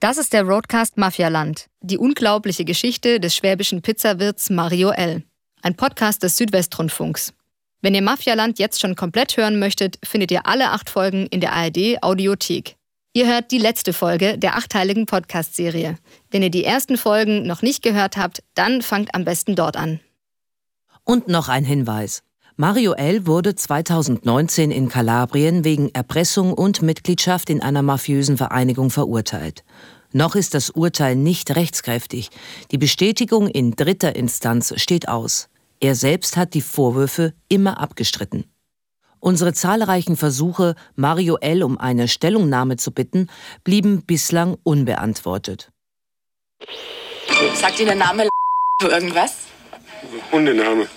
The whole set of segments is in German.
Das ist der Roadcast Mafialand, die unglaubliche Geschichte des schwäbischen Pizzawirts Mario L. Ein Podcast des Südwestrundfunks. Wenn ihr Mafialand jetzt schon komplett hören möchtet, findet ihr alle acht Folgen in der ARD Audiothek. Ihr hört die letzte Folge der achteiligen Podcast-Serie. Wenn ihr die ersten Folgen noch nicht gehört habt, dann fangt am besten dort an. Und noch ein Hinweis. Mario L. wurde 2019 in Kalabrien wegen Erpressung und Mitgliedschaft in einer mafiösen Vereinigung verurteilt. Noch ist das Urteil nicht rechtskräftig. Die Bestätigung in dritter Instanz steht aus. Er selbst hat die Vorwürfe immer abgestritten. Unsere zahlreichen Versuche, Mario L. um eine Stellungnahme zu bitten, blieben bislang unbeantwortet. Sagt Ihnen der Name irgendwas? Hundename.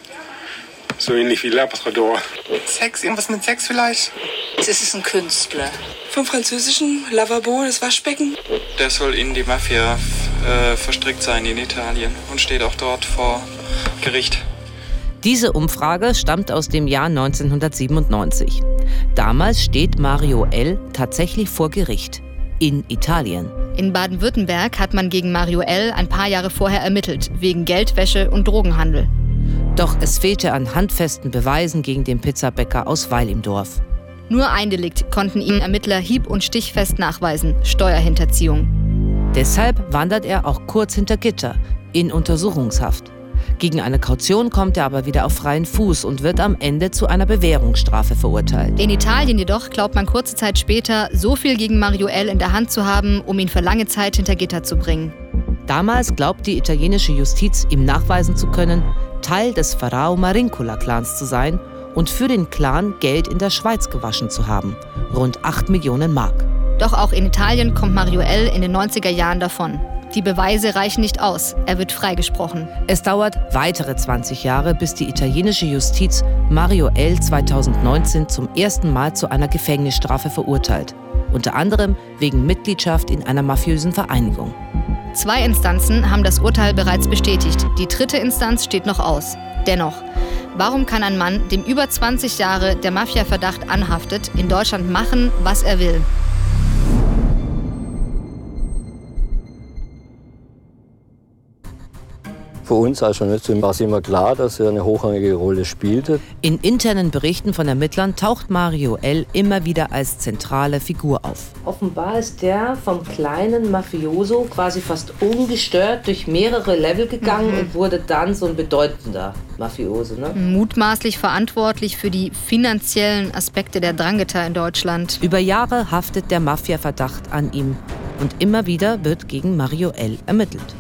So ähnlich wie Labrador. Sex, irgendwas mit Sex vielleicht? Es ist ein Künstler. Vom französischen Lavabo, das Waschbecken. Der soll in die Mafia äh, verstrickt sein in Italien und steht auch dort vor Gericht. Diese Umfrage stammt aus dem Jahr 1997. Damals steht Mario L. tatsächlich vor Gericht. In Italien. In Baden-Württemberg hat man gegen Mario L. ein paar Jahre vorher ermittelt, wegen Geldwäsche und Drogenhandel. Doch es fehlte an handfesten Beweisen gegen den Pizzabäcker aus Weil im Dorf. Nur ein Delikt konnten ihm Ermittler hieb- und stichfest nachweisen: Steuerhinterziehung. Deshalb wandert er auch kurz hinter Gitter, in Untersuchungshaft. Gegen eine Kaution kommt er aber wieder auf freien Fuß und wird am Ende zu einer Bewährungsstrafe verurteilt. In Italien jedoch glaubt man kurze Zeit später, so viel gegen Mario L. in der Hand zu haben, um ihn für lange Zeit hinter Gitter zu bringen. Damals glaubt die italienische Justiz, ihm nachweisen zu können, Teil des Pharao Marincula-Clans zu sein und für den Clan Geld in der Schweiz gewaschen zu haben. Rund 8 Millionen Mark. Doch auch in Italien kommt Mario L. in den 90er Jahren davon. Die Beweise reichen nicht aus. Er wird freigesprochen. Es dauert weitere 20 Jahre, bis die italienische Justiz Mario L. 2019 zum ersten Mal zu einer Gefängnisstrafe verurteilt. Unter anderem wegen Mitgliedschaft in einer mafiösen Vereinigung. Zwei Instanzen haben das Urteil bereits bestätigt. Die dritte Instanz steht noch aus. Dennoch, warum kann ein Mann, dem über 20 Jahre der Mafia-Verdacht anhaftet, in Deutschland machen, was er will? Für uns als Journalisten war es immer klar, dass er eine hochrangige Rolle spielte. In internen Berichten von Ermittlern taucht Mario L. immer wieder als zentrale Figur auf. Offenbar ist der vom kleinen Mafioso quasi fast ungestört durch mehrere Level gegangen mhm. und wurde dann so ein bedeutender Mafioso. Ne? Mutmaßlich verantwortlich für die finanziellen Aspekte der Drangheta in Deutschland. Über Jahre haftet der Mafia-Verdacht an ihm und immer wieder wird gegen Mario L. ermittelt.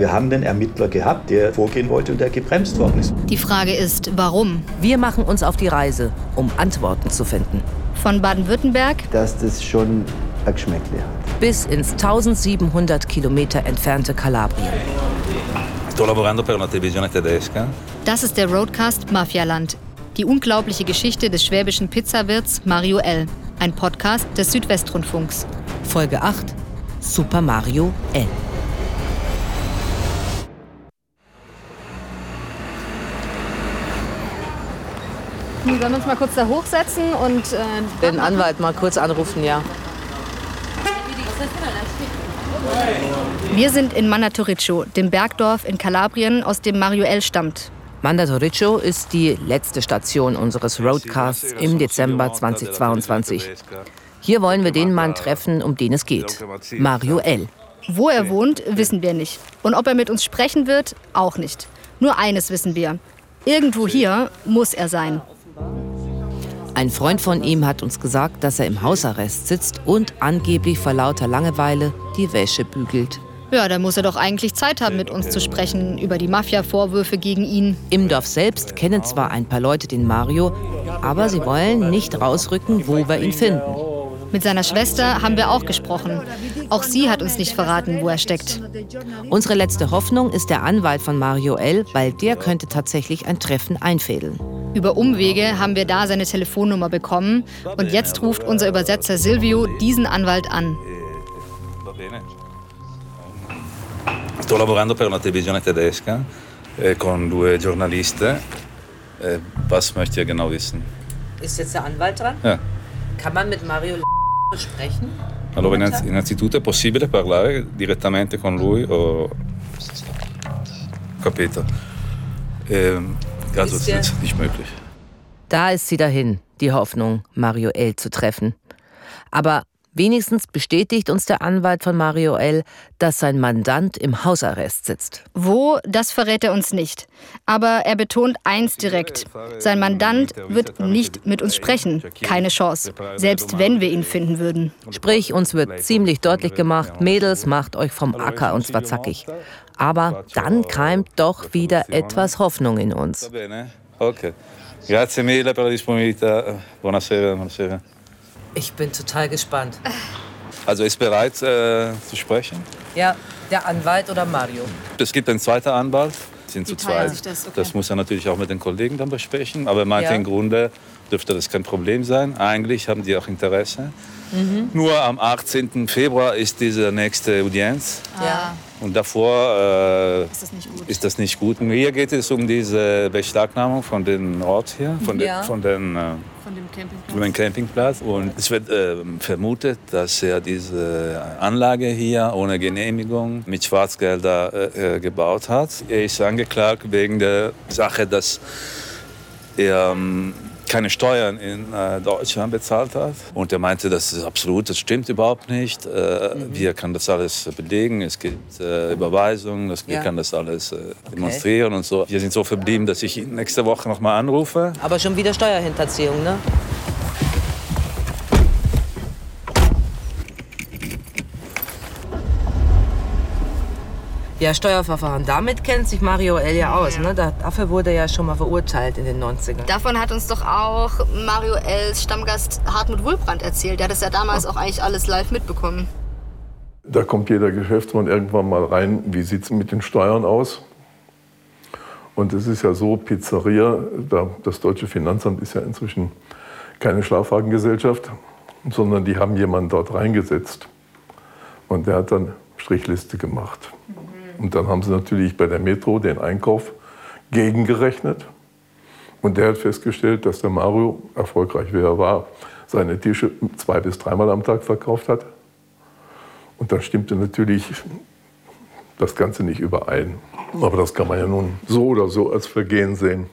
Wir haben den Ermittler gehabt, der vorgehen wollte und der gebremst worden ist. Die Frage ist, warum? Wir machen uns auf die Reise, um Antworten zu finden. Von Baden-Württemberg, dass das schon ein Geschmäckle hat. Bis ins 1700 Kilometer entfernte Kalabrien. Sto lavorando per una televisione tedesca. Das ist der Roadcast Mafialand. Die unglaubliche Geschichte des schwäbischen Pizzawirts Mario L. Ein Podcast des Südwestrundfunks. Folge 8 Super Mario L. Wir sollen uns mal kurz da hochsetzen und äh, den Anwalt mal kurz anrufen, ja. Wir sind in Mandatorico, dem Bergdorf in Kalabrien, aus dem Mario L. stammt. Mandatorico ist die letzte Station unseres Roadcasts im Dezember 2022. Hier wollen wir den Mann treffen, um den es geht. Mario L. Wo er wohnt, wissen wir nicht. Und ob er mit uns sprechen wird, auch nicht. Nur eines wissen wir. Irgendwo hier muss er sein. Ein Freund von ihm hat uns gesagt, dass er im Hausarrest sitzt und angeblich vor lauter Langeweile die Wäsche bügelt. Ja, da muss er doch eigentlich Zeit haben, mit uns zu sprechen über die Mafia-Vorwürfe gegen ihn. Im Dorf selbst kennen zwar ein paar Leute den Mario, aber sie wollen nicht rausrücken, wo wir ihn finden. Mit seiner Schwester haben wir auch gesprochen. Auch sie hat uns nicht verraten, wo er steckt. Unsere letzte Hoffnung ist der Anwalt von Mario L., weil der könnte tatsächlich ein Treffen einfädeln. Über Umwege haben wir da seine Telefonnummer bekommen und jetzt ruft unser Übersetzer Silvio diesen Anwalt an. Sto lavorando per una televisione tedesca eh, con due giornaliste. Eh, was möchtet ihr genau wissen? Ist jetzt der Anwalt dran? Ja. Kann man mit Mario sprechen? Allora, innanzitutto è possibile parlare direttamente con lui o... Capito. Ähm, also, das ist nicht möglich. Da ist sie dahin, die Hoffnung, Mario L. zu treffen. Aber Wenigstens bestätigt uns der Anwalt von Mario L., dass sein Mandant im Hausarrest sitzt. Wo, das verrät er uns nicht. Aber er betont eins direkt. Sein Mandant wird nicht mit uns sprechen. Keine Chance. Selbst wenn wir ihn finden würden. Sprich, uns wird ziemlich deutlich gemacht, Mädels, macht euch vom Acker und zwar zackig. Aber dann keimt doch wieder etwas Hoffnung in uns. Okay. Grazie mille per la disponibilità. Buonasera, buonasera. Ich bin total gespannt. Also ist bereit äh, zu sprechen? Ja, der Anwalt oder Mario? Es gibt einen zweiten Anwalt. Sind zu zweit. das? Okay. Das muss er natürlich auch mit den Kollegen dann besprechen. Aber er meinte Ja. im Grunde dürfte das kein Problem sein. Eigentlich haben die auch Interesse. Mhm. Nur am 18. Februar ist diese nächste Audienz. Ja. Und davor äh, Ist das nicht gut? ist das nicht gut. Hier geht es um diese Beschlagnahmung von dem Ort hier, von, Ja. den, von, den, äh, Von dem Campingplatz. von dem Campingplatz. Und es wird äh, vermutet, dass er diese Anlage hier ohne Genehmigung mit Schwarzgelder äh, äh, gebaut hat. Er ist angeklagt wegen der Sache, dass er ähm, keine Steuern in äh, Deutschland bezahlt hat. Und er meinte, das ist absolut, das stimmt überhaupt nicht. Äh, Wir können das alles belegen. Es gibt äh, Überweisungen, wir Ja. können das alles äh, demonstrieren und so. Wir sind so verblieben, dass ich ihn nächste Woche noch mal anrufe. Aber schon wieder Steuerhinterziehung, ne? Ja, Steuerverfahren. Damit kennt sich Mario L. ja aus. Ne? Da- Dafür wurde er ja schon mal verurteilt in den 90ern. Davon hat uns doch auch Mario L.'s Stammgast Hartmut Wulbrand erzählt. Der hat das ja damals auch eigentlich alles live mitbekommen. Da kommt jeder Geschäftsmann irgendwann mal rein, wie sieht es mit den Steuern aus? Und es ist ja so, Pizzeria, da, das deutsche Finanzamt ist ja inzwischen keine Schlafwagengesellschaft, sondern die haben jemanden dort reingesetzt. Und der hat dann Strichliste gemacht. Und dann haben sie natürlich bei der Metro den Einkauf gegengerechnet. Und der hat festgestellt, dass der Mario, erfolgreich wie er war, seine Tische zwei bis dreimal am Tag verkauft hat. Und dann stimmte natürlich das Ganze nicht überein. Aber das kann man ja nun so oder so als Vergehen sehen.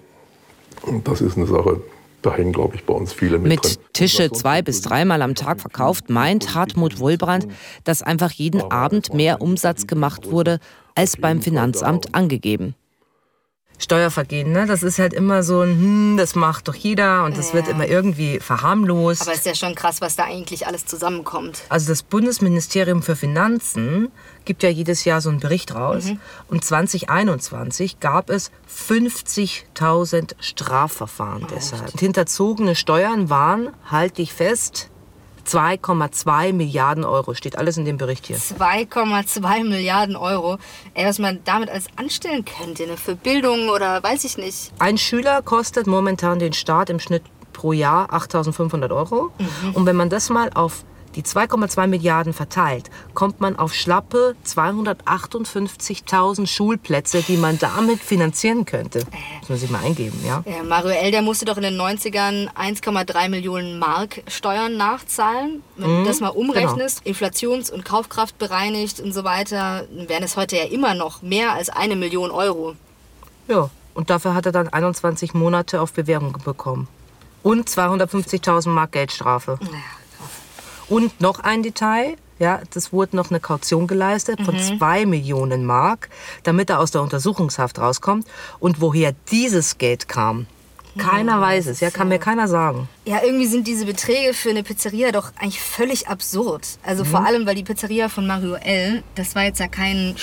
Und das ist eine Sache, da hängen, glaube ich, bei uns viele mit, drin. Mit Tische zwei bis dreimal am Tag verkauft, meint Hartmut Wohlbrand, dass einfach jeden Abend mehr Umsatz gemacht wurde, als beim Finanzamt angegeben. Steuervergehen, ne? das ist halt immer so ein, hm, das macht doch jeder und das wird immer irgendwie verharmlost. Aber es ist ja schon krass, was da eigentlich alles zusammenkommt. Also das Bundesministerium für Finanzen gibt ja jedes Jahr so einen Bericht raus. Mhm. Und 2021 gab es 50.000 Strafverfahren deshalb. Und hinterzogene Steuern waren, halte ich fest, 2,2 Milliarden Euro. Steht alles in dem Bericht hier. 2,2 Milliarden Euro. Ey, was man damit alles anstellen könnte, ne? für Bildung oder weiß ich nicht. Ein Schüler kostet momentan den Staat im Schnitt pro Jahr 8.500 Euro. Und wenn man das mal auf die 2,2 Milliarden verteilt, kommt man auf schlappe 258.000 Schulplätze, die man damit finanzieren könnte. Muss man sich mal eingeben, ja? Ja, Mario L., der musste doch in den 90ern 1,3 Millionen Mark Steuern nachzahlen. Wenn Mhm, du das mal umrechnest, Inflations- und Kaufkraft bereinigt und so weiter, dann wären es heute ja immer noch mehr als eine Million Euro. Ja, und dafür hat er dann 21 Monate auf Bewährung bekommen. Und 250.000 Mark Geldstrafe. Und noch ein Detail, ja, das wurde noch eine Kaution geleistet von Mhm. 2 Millionen Mark, damit er aus der Untersuchungshaft rauskommt. Und woher dieses Geld kam, keiner weiß es, ja, kann mir keiner sagen. Ja, irgendwie sind diese Beträge für eine Pizzeria doch eigentlich völlig absurd. Also vor allem, weil die Pizzeria von Mario L., das war jetzt ja kein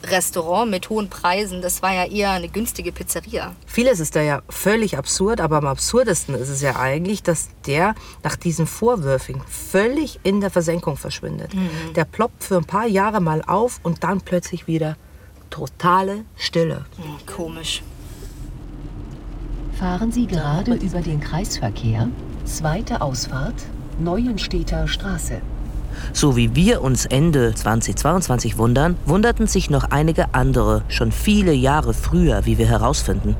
Spitzenrestaurant mit hohen Preisen, das war ja eher eine günstige Pizzeria. Vieles ist da ja völlig absurd, aber am absurdesten ist es ja eigentlich, dass der nach diesen Vorwürfen völlig in der Versenkung verschwindet. Mhm. Der ploppt für ein paar Jahre mal auf und dann plötzlich wieder totale Stille. Hm, komisch. Fahren Sie gerade über den Kreisverkehr, zweite Ausfahrt, Neuenstädter Straße. So wie wir uns Ende 2022 wundern, wunderten sich noch einige andere schon viele Jahre früher, wie wir herausfinden.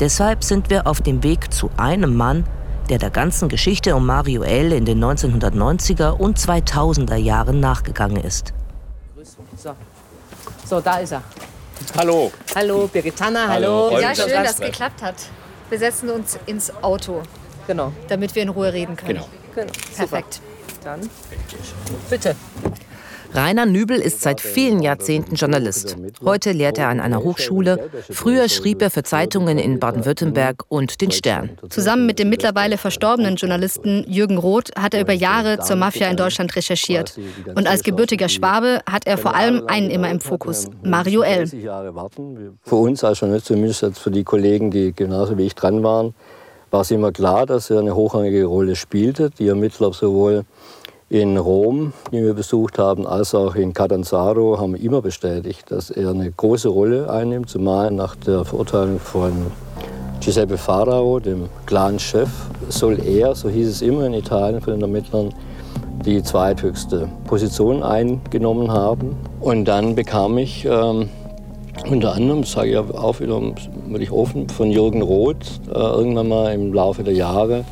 Deshalb sind wir auf dem Weg zu einem Mann, der der ganzen Geschichte um Mario L. in den 1990er und 2000er Jahren nachgegangen ist. So, so da ist er. Hallo. Hallo, Birgit Tanner, hallo. Ja, schön, dass es geklappt hat. Wir setzen uns ins Auto. Genau. Damit wir in Ruhe reden können. Genau. genau. Perfekt. Dann bitte. Rainer Nübel ist seit vielen Jahrzehnten Journalist. Heute lehrt er an einer Hochschule. Früher schrieb er für Zeitungen in Baden-Württemberg und den Stern. Zusammen mit dem mittlerweile verstorbenen Journalisten Jürgen Roth hat er über Jahre zur Mafia in Deutschland recherchiert. Und als gebürtiger Schwabe hat er vor allem einen immer im Fokus, Mario L. Für uns als Journalist, zumindest für die Kollegen, die genauso wie ich dran waren, war es immer klar, dass er eine hochrangige Rolle spielte. Die Ermittler sowohl in Rom, die wir besucht haben, als auch in Catanzaro haben immer bestätigt, dass er eine große Rolle einnimmt, zumal nach der Verurteilung von Giuseppe Farao, dem Clan-Chef, soll er, so hieß es immer in Italien von den Ermittlern, die zweithöchste Position eingenommen haben. Und dann bekam ich ähm, unter anderem, das sage ich auch wieder wirklich offen, von Jürgen Roth äh, irgendwann mal im Laufe der Jahre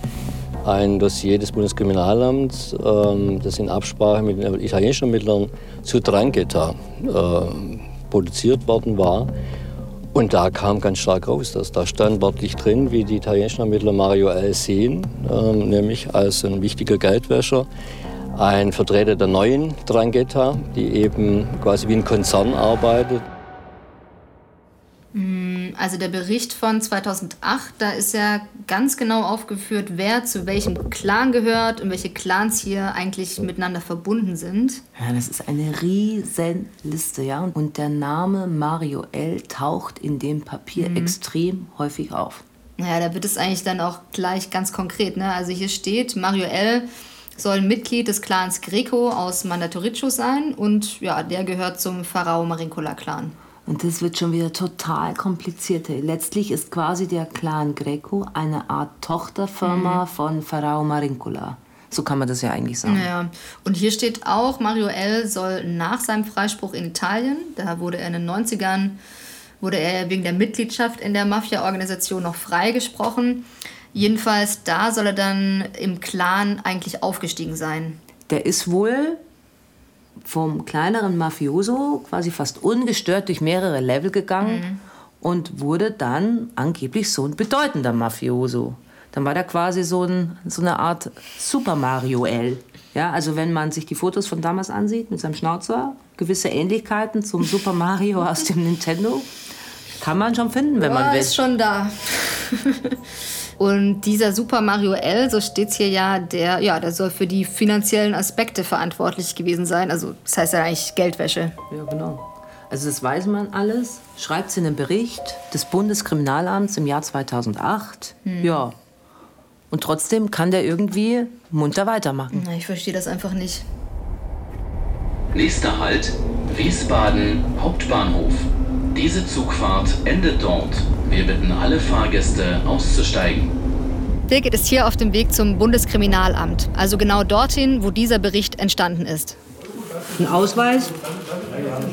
ein Dossier des Bundeskriminalamts, ähm, das in Absprache mit den italienischen Ermittlern zu Drangheta äh, produziert worden war. Und da kam ganz stark raus, dass da stand wörtlich drin, wie die italienischen Ermittler Mario L. sehen, äh, nämlich als ein wichtiger Geldwäscher, ein Vertreter der neuen Drangheta, die eben quasi wie ein Konzern arbeitet. Also der Bericht von 2008, da ist ja ganz genau aufgeführt, wer zu welchem Clan gehört und welche Clans hier eigentlich miteinander verbunden sind. Ja, das ist eine riesen Liste, ja. Und der Name Mario L. taucht in dem Papier mhm. extrem häufig auf. Naja, da wird es eigentlich dann auch gleich ganz konkret. Ne? Also hier steht, Mario L. soll Mitglied des Clans Greco aus Mandatorico sein und ja, der gehört zum Pharao Marincola-Clan. Und das wird schon wieder total kompliziert. Letztlich ist quasi der Clan Greco eine Art Tochterfirma mhm. von Pharao Marincula. So kann man das ja eigentlich sagen. Ja. Und hier steht auch, Mario L. soll nach seinem Freispruch in Italien, da wurde er in den 90ern, wurde er wegen der Mitgliedschaft in der Mafia-Organisation noch freigesprochen. Jedenfalls da soll er dann im Clan eigentlich aufgestiegen sein. Der ist wohl vom kleineren Mafioso quasi fast ungestört durch mehrere Level gegangen mhm. und wurde dann angeblich so ein bedeutender Mafioso. Dann war der quasi so, ein, so eine Art Super Mario L. Ja, also wenn man sich die Fotos von damals ansieht mit seinem Schnauzer, gewisse Ähnlichkeiten zum Super Mario aus dem Nintendo, kann man schon finden, wenn ja, man will. ist schon da. Und dieser Super Mario L, so steht es hier ja, der, ja, der soll für die finanziellen Aspekte verantwortlich gewesen sein. Also das heißt ja eigentlich Geldwäsche. Ja, genau. Also das weiß man alles. Schreibt es in einem Bericht des Bundeskriminalamts im Jahr 2008. Hm. Ja. Und trotzdem kann der irgendwie munter weitermachen. Na, ich verstehe das einfach nicht. Nächster Halt, Wiesbaden Hauptbahnhof. Diese Zugfahrt endet dort. Wir bitten alle Fahrgäste auszusteigen. Birgit ist hier auf dem Weg zum Bundeskriminalamt, also genau dorthin, wo dieser Bericht entstanden ist. Ein Ausweis?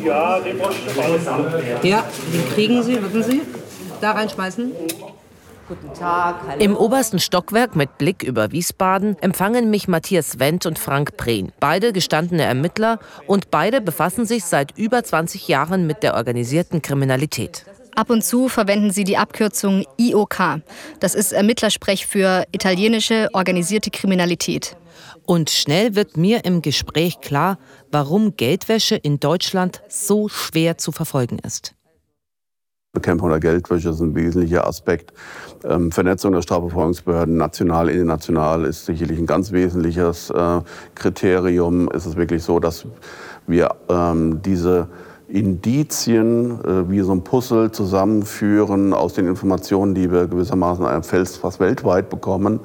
Ja, den brauche ich Ja, den kriegen Sie, wissen Sie. Da reinschmeißen. Guten Tag. Hallo. Im obersten Stockwerk mit Blick über Wiesbaden empfangen mich Matthias Wendt und Frank Prehn. Beide gestandene Ermittler und beide befassen sich seit über 20 Jahren mit der organisierten Kriminalität. Ab und zu verwenden sie die Abkürzung IOK. Das ist Ermittlersprech für italienische organisierte Kriminalität. Und schnell wird mir im Gespräch klar, warum Geldwäsche in Deutschland so schwer zu verfolgen ist. Bekämpfung der Geldwäsche ist ein wesentlicher Aspekt. Ähm, Vernetzung der Strafverfolgungsbehörden national, international ist sicherlich ein ganz wesentliches äh, Kriterium. Es ist wirklich so, dass wir ähm, diese Indizien äh, wie so ein Puzzle zusammenführen aus den Informationen, die wir gewissermaßen fast weltweit bekommen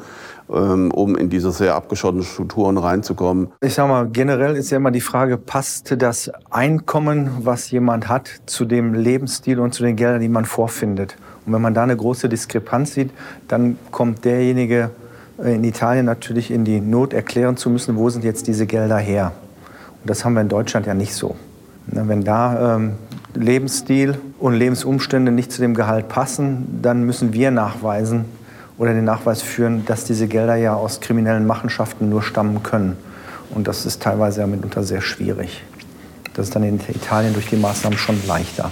um in diese sehr abgeschotteten Strukturen reinzukommen. Ich sage mal, generell ist ja immer die Frage, passt das Einkommen, was jemand hat, zu dem Lebensstil und zu den Geldern, die man vorfindet? Und wenn man da eine große Diskrepanz sieht, dann kommt derjenige in Italien natürlich in die Not erklären zu müssen, wo sind jetzt diese Gelder her? Und das haben wir in Deutschland ja nicht so. Wenn da ähm, Lebensstil und Lebensumstände nicht zu dem Gehalt passen, dann müssen wir nachweisen, oder den Nachweis führen, dass diese Gelder ja aus kriminellen Machenschaften nur stammen können. Und das ist teilweise ja mitunter sehr schwierig. Das ist dann in Italien durch die Maßnahmen schon leichter.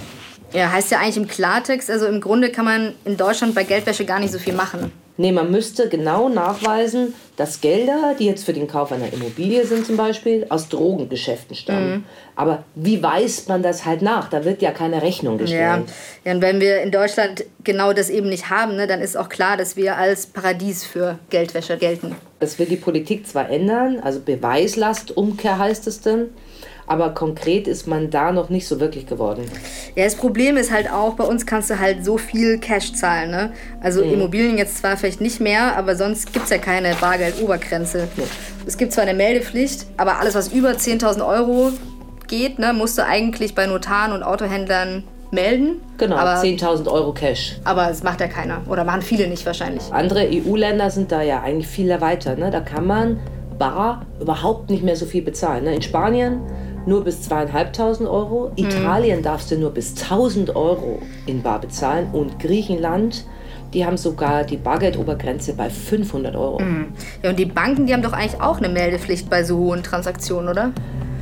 Ja, heißt ja eigentlich im Klartext, also im Grunde kann man in Deutschland bei Geldwäsche gar nicht so viel machen. Nee, man müsste genau nachweisen, dass Gelder, die jetzt für den Kauf einer Immobilie sind zum Beispiel, aus Drogengeschäften stammen. Mhm. Aber wie weist man das halt nach? Da wird ja keine Rechnung gestellt. Ja. ja, und wenn wir in Deutschland genau das eben nicht haben, ne, dann ist auch klar, dass wir als Paradies für Geldwäscher gelten. Das will die Politik zwar ändern, also Beweislastumkehr heißt es dann aber konkret ist man da noch nicht so wirklich geworden. Ja, das Problem ist halt auch, bei uns kannst du halt so viel Cash zahlen. Ne? Also mhm. Immobilien jetzt zwar vielleicht nicht mehr, aber sonst gibt es ja keine Bargeldobergrenze. Nee. Es gibt zwar eine Meldepflicht, aber alles, was über 10.000 Euro geht, ne, musst du eigentlich bei Notaren und Autohändlern melden. Genau, 10.000 Euro Cash. Aber das macht ja keiner oder machen viele nicht wahrscheinlich. Andere EU-Länder sind da ja eigentlich viel weiter. Ne? Da kann man bar überhaupt nicht mehr so viel bezahlen. Ne? In Spanien nur bis zweieinhalbtausend Euro. Mhm. Italien darfst du nur bis 1000 Euro in Bar bezahlen und Griechenland die haben sogar die Bargeldobergrenze bei 500 Euro. Mhm. Ja, und die Banken, die haben doch eigentlich auch eine Meldepflicht bei so hohen Transaktionen, oder?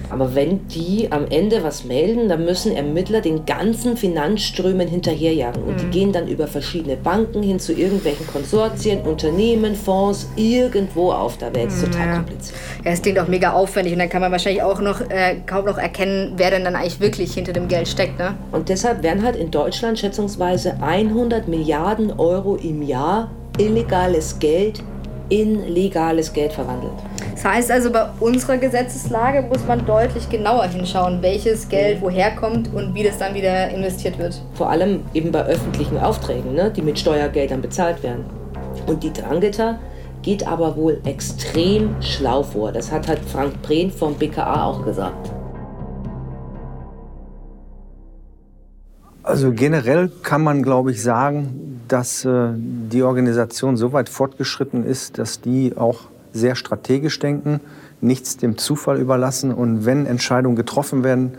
Aber wenn die am Ende was melden, dann müssen Ermittler den ganzen Finanzströmen hinterherjagen. Und mhm. die gehen dann über verschiedene Banken hin zu irgendwelchen Konsortien, Unternehmen, Fonds, irgendwo auf der Welt. Ist total kompliziert. Ja, es klingt auch mega aufwendig und dann kann man wahrscheinlich auch noch äh, kaum noch erkennen, wer denn dann eigentlich wirklich hinter dem Geld steckt. Ne? Und deshalb werden halt in Deutschland schätzungsweise 100 Milliarden Euro im Jahr illegales Geld in legales Geld verwandelt. Das heißt also, bei unserer Gesetzeslage muss man deutlich genauer hinschauen, welches Geld woher kommt und wie das dann wieder investiert wird. Vor allem eben bei öffentlichen Aufträgen, ne, die mit Steuergeldern bezahlt werden. Und die Drangheta geht aber wohl extrem schlau vor. Das hat halt Frank Prehn vom BKA auch gesagt. Also generell kann man, glaube ich, sagen, dass äh, die Organisation so weit fortgeschritten ist, dass die auch sehr strategisch denken, nichts dem Zufall überlassen und wenn Entscheidungen getroffen werden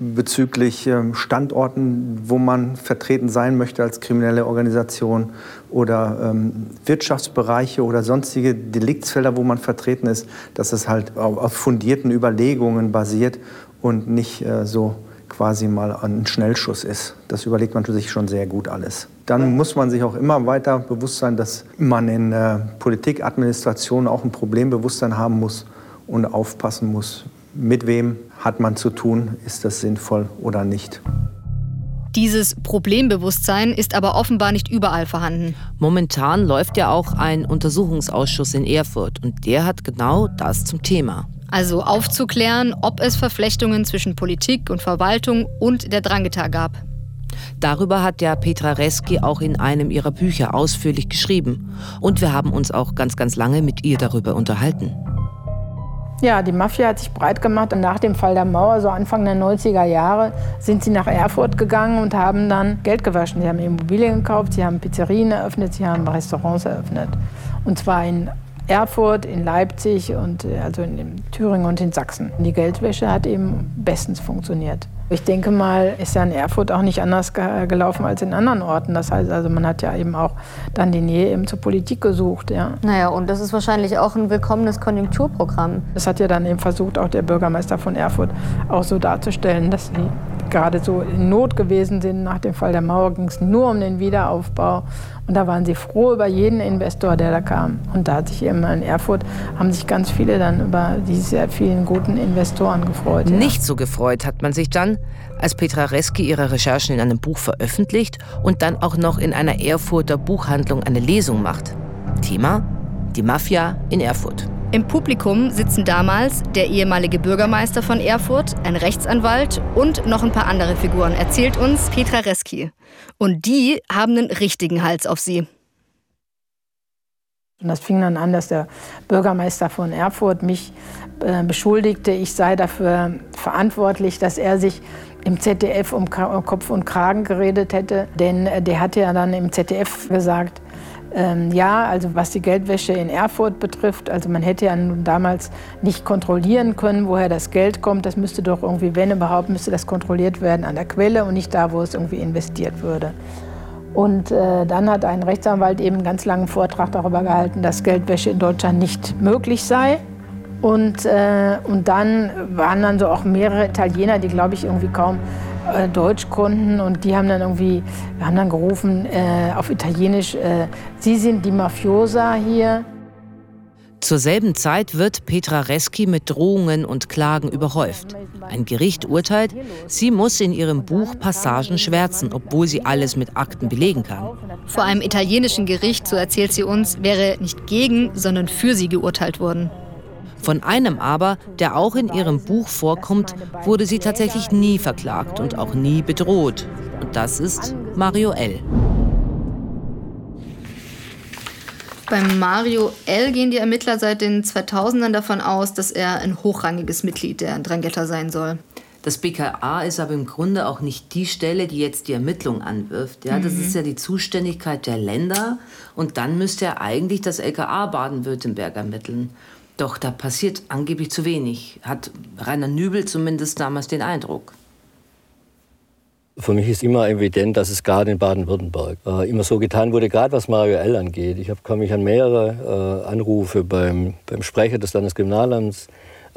bezüglich äh, Standorten, wo man vertreten sein möchte als kriminelle Organisation oder ähm, Wirtschaftsbereiche oder sonstige Deliktsfelder, wo man vertreten ist, dass es halt auf fundierten Überlegungen basiert und nicht äh, so quasi mal ein Schnellschuss ist. Das überlegt man sich schon sehr gut alles. Dann muss man sich auch immer weiter bewusst sein, dass man in äh, Politik, Administration auch ein Problembewusstsein haben muss und aufpassen muss, mit wem hat man zu tun, ist das sinnvoll oder nicht. Dieses Problembewusstsein ist aber offenbar nicht überall vorhanden. Momentan läuft ja auch ein Untersuchungsausschuss in Erfurt und der hat genau das zum Thema. Also aufzuklären, ob es Verflechtungen zwischen Politik und Verwaltung und der Drangheta gab. Darüber hat ja Petra Reski auch in einem ihrer Bücher ausführlich geschrieben. Und wir haben uns auch ganz, ganz lange mit ihr darüber unterhalten. Ja, die Mafia hat sich breit gemacht und nach dem Fall der Mauer, so Anfang der 90er Jahre, sind sie nach Erfurt gegangen und haben dann Geld gewaschen. Sie haben Immobilien gekauft, sie haben Pizzerien eröffnet, sie haben Restaurants eröffnet. Und zwar in Erfurt, in Leipzig und äh, also in Thüringen und in Sachsen. Die Geldwäsche hat eben bestens funktioniert. Ich denke mal, ist ja in Erfurt auch nicht anders gelaufen als in anderen Orten. Das heißt also, man hat ja eben auch dann die Nähe eben zur Politik gesucht. Ja. Naja, und das ist wahrscheinlich auch ein willkommenes Konjunkturprogramm. Das hat ja dann eben versucht, auch der Bürgermeister von Erfurt auch so darzustellen, dass sie gerade so in Not gewesen sind. Nach dem Fall der Mauer ging es nur um den Wiederaufbau. Und da waren sie froh über jeden Investor, der da kam. Und da hat sich eben in Erfurt, haben sich ganz viele dann über diese sehr vielen guten Investoren gefreut. Ja. Nicht so gefreut hat man sich dann, als Petra Reski ihre Recherchen in einem Buch veröffentlicht und dann auch noch in einer Erfurter Buchhandlung eine Lesung macht. Thema? Die Mafia in Erfurt. Im Publikum sitzen damals der ehemalige Bürgermeister von Erfurt, ein Rechtsanwalt und noch ein paar andere Figuren, erzählt uns Petra Reski. Und die haben einen richtigen Hals auf sie. Und das fing dann an, dass der Bürgermeister von Erfurt mich äh, beschuldigte, ich sei dafür verantwortlich, dass er sich im ZDF um Kopf und Kragen geredet hätte. Denn äh, der hatte ja dann im ZDF gesagt, ähm, ja, also was die Geldwäsche in Erfurt betrifft, also man hätte ja nun damals nicht kontrollieren können, woher das Geld kommt. Das müsste doch irgendwie, wenn überhaupt, müsste das kontrolliert werden an der Quelle und nicht da, wo es irgendwie investiert würde. Und äh, dann hat ein Rechtsanwalt eben einen ganz langen Vortrag darüber gehalten, dass Geldwäsche in Deutschland nicht möglich sei. Und, äh, und dann waren dann so auch mehrere Italiener, die, glaube ich, irgendwie kaum äh, Deutsch konnten. Und die haben dann irgendwie, haben dann gerufen äh, auf Italienisch, äh, Sie sind die Mafiosa hier. Zur selben Zeit wird Petra Reski mit Drohungen und Klagen überhäuft. Ein Gericht urteilt, sie muss in ihrem Buch Passagen schwärzen, obwohl sie alles mit Akten belegen kann. Vor einem italienischen Gericht, so erzählt sie uns, wäre nicht gegen, sondern für sie geurteilt worden. Von einem aber, der auch in ihrem Buch vorkommt, wurde sie tatsächlich nie verklagt und auch nie bedroht. Und das ist Mario L. Beim Mario L. gehen die Ermittler seit den 2000ern davon aus, dass er ein hochrangiges Mitglied der Drangheta sein soll. Das BKA ist aber im Grunde auch nicht die Stelle, die jetzt die Ermittlung anwirft. Ja, das Mhm. ist ja die Zuständigkeit der Länder. Und dann müsste er eigentlich das LKA Baden-Württemberg ermitteln. Doch da passiert angeblich zu wenig, hat Rainer Nübel zumindest damals den Eindruck. Für mich ist immer evident, dass es gerade in Baden-Württemberg äh, immer so getan wurde, gerade was Mario L. angeht. Ich hab, mich an mehrere äh, Anrufe beim, beim Sprecher des Landeskriminalamts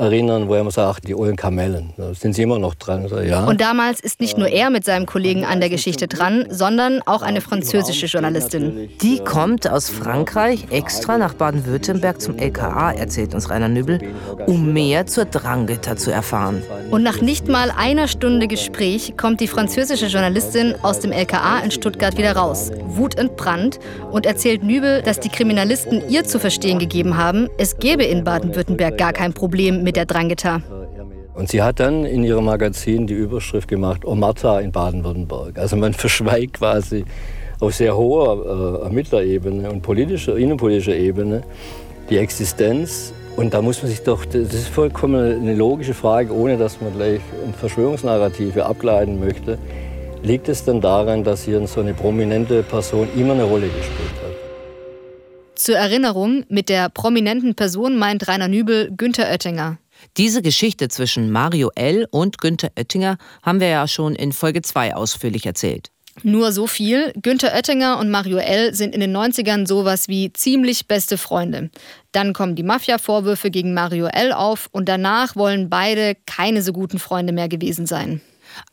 erinnern, wo er immer sagt, die ollen Kamellen, da sind sie immer noch dran. So, ja. Und damals ist nicht nur er mit seinem Kollegen an der Geschichte dran, sondern auch eine französische Journalistin. Die kommt aus Frankreich extra nach Baden-Württemberg zum LKA, erzählt uns Rainer Nübel, um mehr zur Drangheta zu erfahren. Und nach nicht mal einer Stunde Gespräch kommt die französische Journalistin aus dem LKA in Stuttgart wieder raus, wutentbrannt, und erzählt Nübel, dass die Kriminalisten ihr zu verstehen gegeben haben, es gäbe in Baden-Württemberg gar kein Problem mit der Drangheta. Und sie hat dann in ihrem Magazin die Überschrift gemacht, Omerta in Baden-Württemberg. Also man verschweigt quasi auf sehr hoher äh, Ermittlerebene und politischer, innenpolitischer Ebene die Existenz. Und da muss man sich doch, das ist vollkommen eine logische Frage, ohne dass man gleich Verschwörungsnarrative ableiten möchte. Liegt es dann daran, dass hier so eine prominente Person immer eine Rolle gespielt hat? Zur Erinnerung, mit der prominenten Person meint Rainer Nübel Günther Oettinger. Diese Geschichte zwischen Mario L. und Günther Oettinger haben wir ja schon in Folge 2 ausführlich erzählt. Nur so viel, Günther Oettinger und Mario L. sind in den 90ern sowas wie ziemlich beste Freunde. Dann kommen die Mafia-Vorwürfe gegen Mario L. auf und danach wollen beide keine so guten Freunde mehr gewesen sein.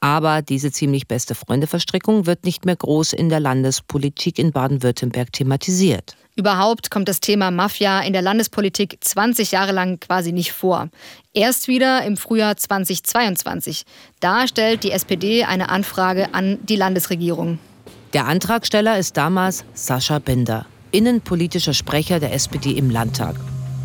Aber diese ziemlich beste Freunde-Verstrickung wird nicht mehr groß in der Landespolitik in Baden-Württemberg thematisiert. Überhaupt kommt das Thema Mafia in der Landespolitik 20 Jahre lang quasi nicht vor. Erst wieder im Frühjahr 2022. Da stellt die SPD eine Anfrage an die Landesregierung. Der Antragsteller ist damals Sascha Binder, innenpolitischer Sprecher der SPD im Landtag.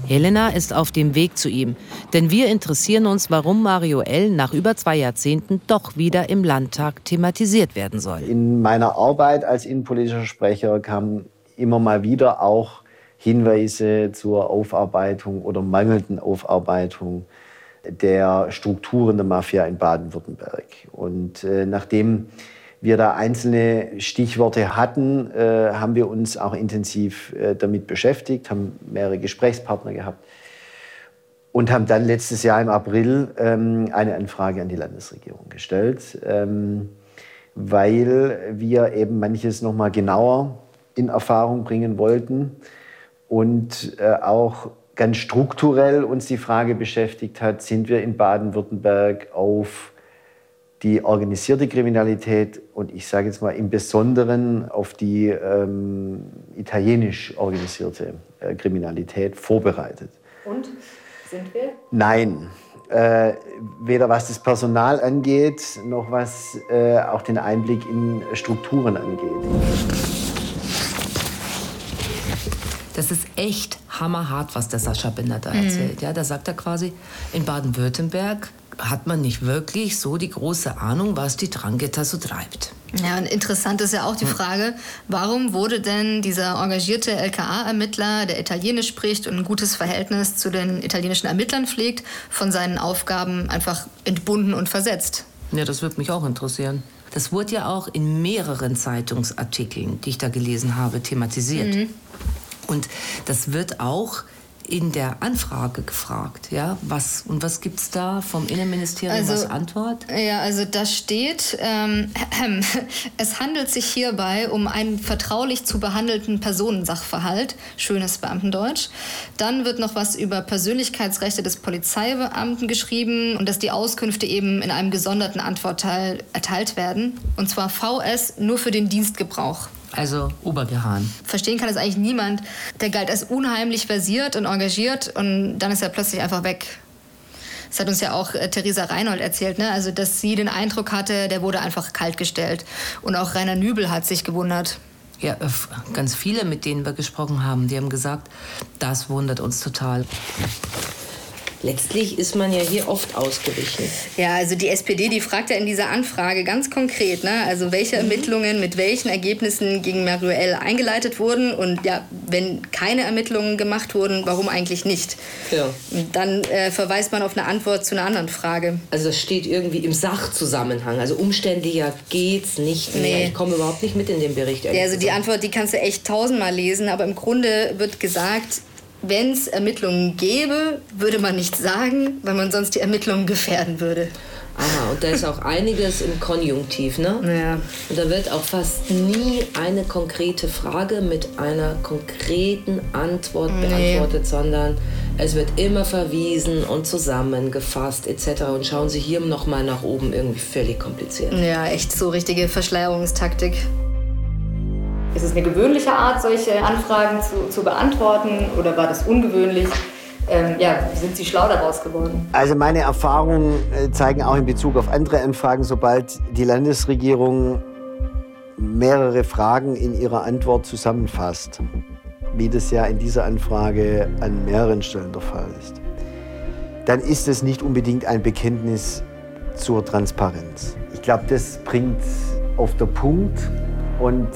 Helena ist auf dem Weg zu ihm, denn wir interessieren uns, warum Mario L. nach über zwei Jahrzehnten doch wieder im Landtag thematisiert werden soll. In meiner Arbeit als innenpolitischer Sprecher kamen immer mal wieder auch Hinweise zur Aufarbeitung oder mangelnden Aufarbeitung der Strukturen der Mafia in Baden-Württemberg. Und äh, nachdem wir da einzelne Stichworte hatten, äh, haben wir uns auch intensiv äh, damit beschäftigt, haben mehrere Gesprächspartner gehabt und haben dann letztes Jahr im April ähm, eine Anfrage an die Landesregierung gestellt, ähm, weil wir eben manches noch mal genauer in Erfahrung bringen wollten und äh, auch ganz strukturell uns die Frage beschäftigt hat, sind wir in Baden-Württemberg auf die organisierte Kriminalität und ich sage jetzt mal im Besonderen auf die ähm, italienisch organisierte äh, Kriminalität vorbereitet. Und? Sind wir? Nein, äh, weder was das Personal angeht, noch was äh, auch den Einblick in Strukturen angeht. Das ist echt hammerhart, was der Sascha Binder da Mhm. erzählt. Ja, da sagt er quasi, in Baden-Württemberg hat man nicht wirklich so die große Ahnung, was die Drangheta so treibt. Ja, und interessant ist ja auch die Frage, warum wurde denn dieser engagierte LKA-Ermittler, der Italienisch spricht und ein gutes Verhältnis zu den italienischen Ermittlern pflegt, von seinen Aufgaben einfach entbunden und versetzt? Ja, das würde mich auch interessieren. Das wurde ja auch in mehreren Zeitungsartikeln, die ich da gelesen habe, thematisiert. Mhm. Und das wird auch in der Anfrage gefragt, ja, was und was gibt es da vom Innenministerium Also- als Antwort? Ja, also da steht, ähm, es handelt sich hierbei um einen vertraulich zu behandelten Personensachverhalt, schönes Beamtendeutsch. Dann wird noch was über Persönlichkeitsrechte des Polizeibeamten geschrieben und dass die Auskünfte eben in einem gesonderten Antwortteil erteilt werden. Und zwar VS nur für den Dienstgebrauch. Also Obergehan. Verstehen kann es eigentlich niemand. Der galt als unheimlich versiert und engagiert und dann ist er plötzlich einfach weg. Das hat uns ja auch äh, Theresa Reinhold erzählt, ne? also dass sie den Eindruck hatte, der wurde einfach kaltgestellt. Und auch Rainer Nübel hat sich gewundert. Ja, äh, ganz viele, mit denen wir gesprochen haben, die haben gesagt, das wundert uns total. Letztlich ist man ja hier oft ausgewichen. Ja, also die SPD, die fragt ja in dieser Anfrage ganz konkret, ne? also welche Ermittlungen mit welchen Ergebnissen gegen Mario L. eingeleitet wurden und ja, wenn keine Ermittlungen gemacht wurden, warum eigentlich nicht? Ja. Dann äh, verweist man auf eine Antwort zu einer anderen Frage. Also das steht irgendwie im Sachzusammenhang. Also umständlicher geht's nicht mehr. Nee. Ich komme überhaupt nicht mit in den Bericht. Ja, also die. Antwort, die kannst du echt tausendmal lesen, aber im Grunde wird gesagt, wenn es Ermittlungen gäbe, würde man nichts sagen, weil man sonst die Ermittlungen gefährden würde. Aha, und da ist auch einiges im Konjunktiv, ne? Ja. Und da wird auch fast nie eine konkrete Frage mit einer konkreten Antwort Nee. beantwortet, sondern es wird immer verwiesen und zusammengefasst etc. Und schauen Sie hier nochmal nach oben, irgendwie völlig kompliziert. Ja, echt so richtige Verschleierungstaktik. Ist es eine gewöhnliche Art, solche Anfragen zu, zu beantworten oder war das ungewöhnlich? Ähm, ja, sind Sie schlau daraus geworden? Also meine Erfahrungen äh, zeigen auch in Bezug auf andere Anfragen, sobald die Landesregierung mehrere Fragen in ihrer Antwort zusammenfasst, wie das ja in dieser Anfrage an mehreren Stellen der Fall ist, dann ist es nicht unbedingt ein Bekenntnis zur Transparenz. Ich glaube, das bringt auf den Punkt und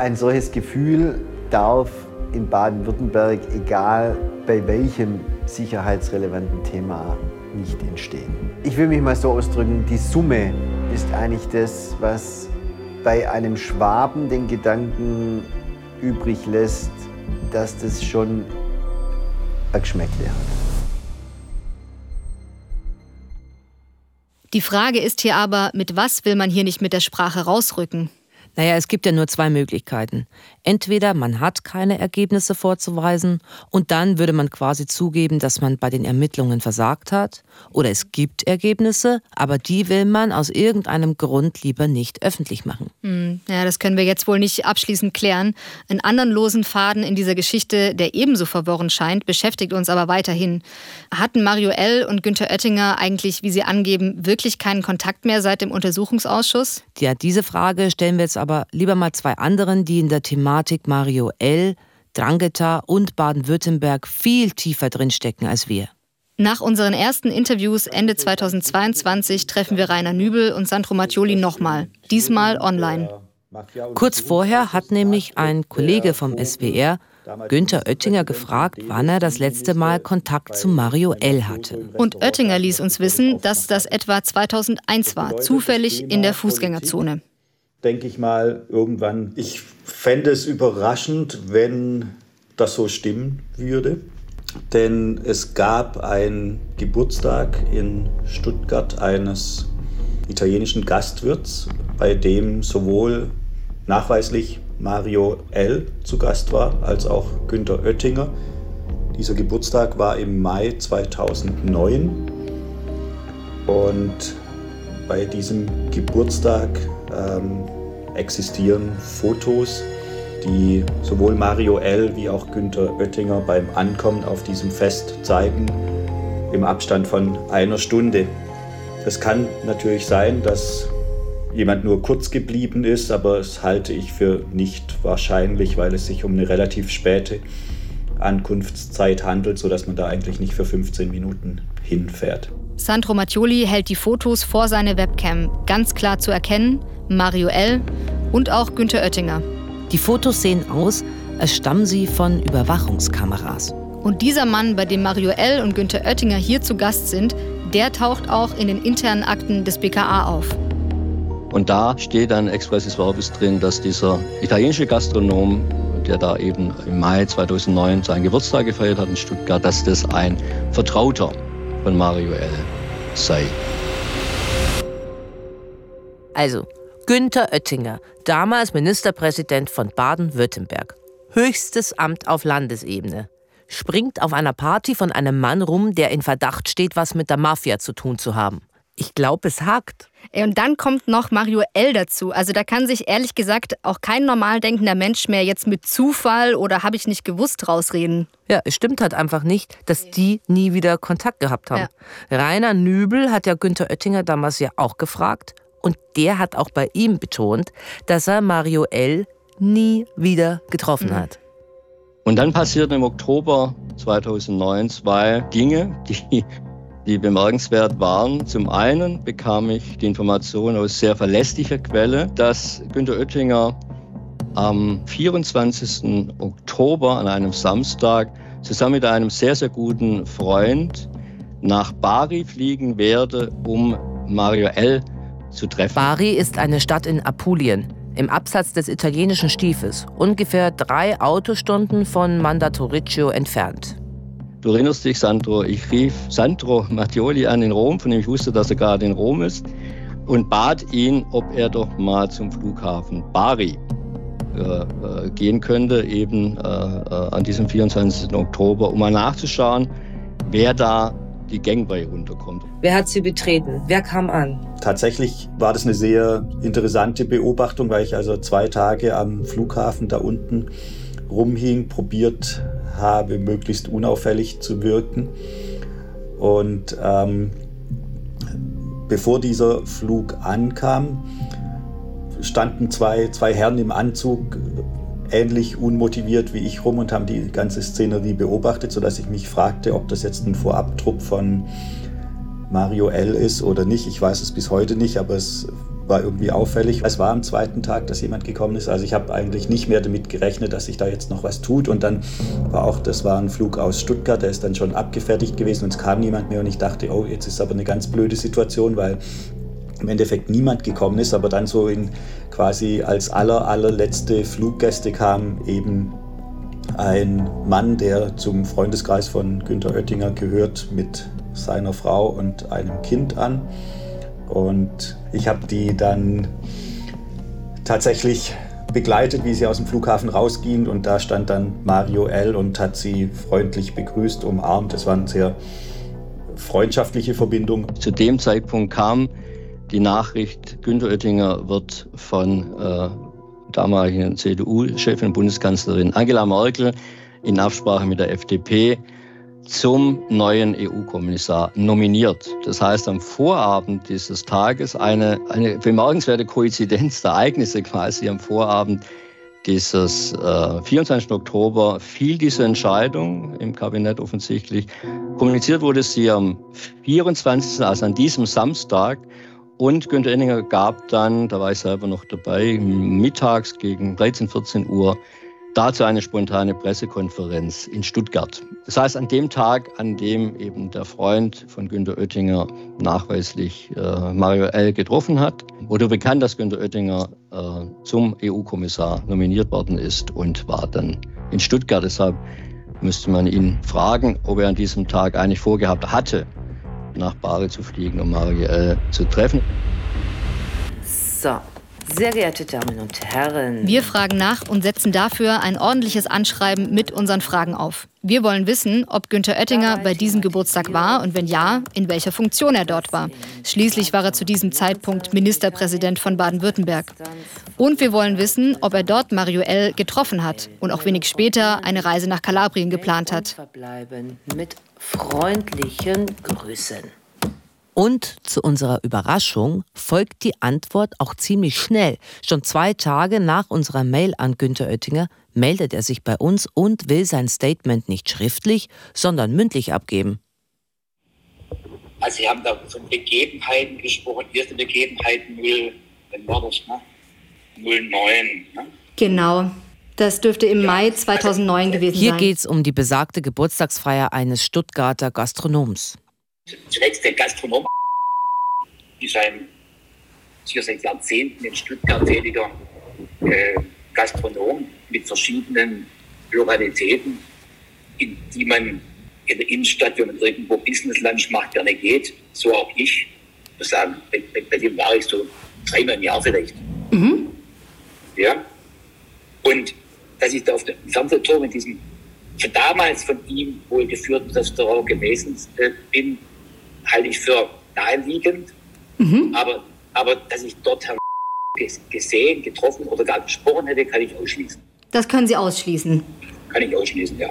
ein solches Gefühl darf in Baden-Württemberg, egal bei welchem sicherheitsrelevanten Thema, nicht entstehen. Ich will mich mal so ausdrücken, die Summe ist eigentlich das, was bei einem Schwaben den Gedanken übrig lässt, dass das schon ein Geschmäckle hat. Die Frage ist hier aber, mit was will man hier nicht mit der Sprache rausrücken? Naja, es gibt ja nur zwei Möglichkeiten. Entweder man hat keine Ergebnisse vorzuweisen und dann würde man quasi zugeben, dass man bei den Ermittlungen versagt hat. Oder es gibt Ergebnisse, aber die will man aus irgendeinem Grund lieber nicht öffentlich machen. Hm, ja, das können wir jetzt wohl nicht abschließend klären. Einen anderen losen Faden in dieser Geschichte, der ebenso verworren scheint, beschäftigt uns aber weiterhin. Hatten Mario L. und Günther Oettinger eigentlich, wie sie angeben, wirklich keinen Kontakt mehr seit dem Untersuchungsausschuss? Ja, diese Frage stellen wir jetzt aber lieber mal zwei anderen, die in der Thematik Mario L., Drangheta und Baden-Württemberg viel tiefer drinstecken als wir. Nach unseren ersten Interviews Ende 2022 treffen wir Rainer Nübel und Sandro Mattioli nochmal, diesmal online. Kurz vorher hat nämlich ein Kollege vom SWR Günther Oettinger gefragt, wann er das letzte Mal Kontakt zu Mario L. hatte. Und Oettinger ließ uns wissen, dass das etwa 2001 war, zufällig in der Fußgängerzone. Denke ich mal, irgendwann. Ich fände es überraschend, wenn das so stimmen würde. Denn es gab einen Geburtstag in Stuttgart eines italienischen Gastwirts, bei dem sowohl nachweislich Mario L. zu Gast war, als auch Günter Oettinger. Dieser Geburtstag war im Mai 2009 und bei diesem Geburtstag ähm, existieren Fotos, die sowohl Mario L. wie auch Günther Oettinger beim Ankommen auf diesem Fest zeigen, im Abstand von einer Stunde. Es kann natürlich sein, dass jemand nur kurz geblieben ist, aber das halte ich für nicht wahrscheinlich, weil es sich um eine relativ späte Ankunftszeit handelt, sodass man da eigentlich nicht für 15 Minuten hinfährt. Sandro Mattioli hält die Fotos vor seine Webcam. Ganz klar zu erkennen, Mario L. und auch Günther Oettinger. Die Fotos sehen aus, als stammen sie von Überwachungskameras. Und dieser Mann, bei dem Mario L. und Günther Oettinger hier zu Gast sind, der taucht auch in den internen Akten des BKA auf. Und da steht dann expressis verbis drin, dass dieser italienische Gastronom der da eben im Mai 2009 seinen Geburtstag gefeiert hat in Stuttgart, dass das ein Vertrauter von Mario L. sei. Also, Günther Oettinger, damals Ministerpräsident von Baden-Württemberg. Höchstes Amt auf Landesebene. Springt auf einer Party von einem Mann rum, der in Verdacht steht, was mit der Mafia zu tun zu haben. Ich glaube, es hakt. Und dann kommt noch Mario L. dazu. Also da kann sich ehrlich gesagt auch kein normal denkender Mensch mehr jetzt mit Zufall oder habe ich nicht gewusst rausreden. Ja, es stimmt halt einfach nicht, dass die nie wieder Kontakt gehabt haben. Ja. Rainer Nübel hat ja Günther Oettinger damals ja auch gefragt und der hat auch bei ihm betont, dass er Mario L. nie wieder getroffen mhm. hat. Und dann passierten im Oktober 2009 zwei Dinge, die die bemerkenswert waren. Zum einen bekam ich die Information aus sehr verlässlicher Quelle, dass Günter Oettinger am 24. Oktober an einem Samstag zusammen mit einem sehr, sehr guten Freund nach Bari fliegen werde, um Mario L. zu treffen. Bari ist eine Stadt in Apulien, im Absatz des italienischen Stiefes, ungefähr drei Autostunden von Mandatoriccio entfernt. Du erinnerst dich, Sandro, ich rief Sandro Mattioli an in Rom, von dem ich wusste, dass er gerade in Rom ist, und bat ihn, ob er doch mal zum Flughafen Bari äh, äh gehen könnte, eben äh, äh an diesem 24. Oktober, um mal nachzuschauen, wer da die Gangway runterkommt. Wer hat sie betreten? Wer kam an? Tatsächlich war das eine sehr interessante Beobachtung, weil ich also zwei Tage am Flughafen da unten rumhing, probiert habe, möglichst unauffällig zu wirken. Und ähm, bevor dieser Flug ankam, standen zwei, zwei Herren im Anzug ähnlich unmotiviert wie ich rum und haben die ganze Szenerie beobachtet, sodass ich mich fragte, ob das jetzt ein Vorabtrupp von Mario L. ist oder nicht. Ich weiß es bis heute nicht, aber es war irgendwie auffällig. Es war am zweiten Tag, dass jemand gekommen ist. Also ich habe eigentlich nicht mehr damit gerechnet, dass sich da jetzt noch was tut. Und dann war auch, das war ein Flug aus Stuttgart, der ist dann schon abgefertigt gewesen und es kam niemand mehr. Und ich dachte, oh, jetzt ist aber eine ganz blöde Situation, weil im Endeffekt niemand gekommen ist, aber dann so in quasi als aller, allerletzte Fluggäste kam eben ein Mann, der zum Freundeskreis von Günter Oettinger gehört, mit seiner Frau und einem Kind an. Und ich habe die dann tatsächlich begleitet, wie sie aus dem Flughafen rausgingen. Und da stand dann Mario L. und hat sie freundlich begrüßt, umarmt. Es war eine sehr freundschaftliche Verbindung. Zu dem Zeitpunkt kam die Nachricht, Günter Oettinger wird von äh, damaligen CDU-Chefin, Bundeskanzlerin Angela Merkel in Absprache mit der FDP zum neuen EU-Kommissar nominiert. Das heißt, am Vorabend dieses Tages eine, eine bemerkenswerte Koinzidenz der Ereignisse quasi am Vorabend dieses äh, 24. Oktober fiel diese Entscheidung im Kabinett offensichtlich. Kommuniziert wurde sie am 24., also an diesem Samstag. Und Günter Enninger gab dann, da war ich selber noch dabei, mittags gegen 13, 14 Uhr dazu eine spontane Pressekonferenz in Stuttgart. Das heißt, an dem Tag, an dem eben der Freund von Günter Oettinger nachweislich äh, Mario L. getroffen hat, wurde bekannt, dass Günter Oettinger äh, zum EU-Kommissar nominiert worden ist und war dann in Stuttgart. Deshalb müsste man ihn fragen, ob er an diesem Tag eigentlich vorgehabt hatte, nach Bari zu fliegen, um Mario L. zu treffen. So, sehr geehrte Damen und Herren. Wir fragen nach und setzen dafür ein ordentliches Anschreiben mit unseren Fragen auf. Wir wollen wissen, ob Günther Oettinger bei diesem Geburtstag war und wenn ja, in welcher Funktion er dort war. Schließlich war er zu diesem Zeitpunkt Ministerpräsident von Baden-Württemberg. Und wir wollen wissen, ob er dort Mario L. getroffen hat und auch wenig später eine Reise nach Kalabrien geplant hat. Mit freundlichen Grüßen. Und zu unserer Überraschung folgt die Antwort auch ziemlich schnell. Schon zwei Tage nach unserer Mail an Günter Oettinger meldet er sich bei uns und will sein Statement nicht schriftlich, sondern mündlich abgeben. Also Sie haben da von Begebenheiten gesprochen, erste Begebenheiten 0, wann war das, ne? 09, ne? Genau. Das dürfte im ja. Mai 2009 gewesen Hier sein. Hier geht es um die besagte Geburtstagsfeier eines Stuttgarter Gastronoms. Zunächst der Gastronom ist ein sicher seit Jahrzehnten in Stuttgart tätiger äh, Gastronom, mit verschiedenen Lokalitäten, in die man in der Innenstadt, wenn man irgendwo Business Lunch macht, gerne geht, so auch ich. Ich muss sagen, bei, bei, bei dem war ich so dreimal im Jahr vielleicht. Mhm. Ja. Und dass ich da auf dem Fernsehturm in diesem von damals von ihm wohl geführten Restaurant gewesen äh, bin, halte ich für naheliegend. Mhm. Aber, aber dass ich dort Herrn gesehen, getroffen oder gar gesprochen hätte, kann ich ausschließen. Das können Sie ausschließen. Kann ich ausschließen, ja.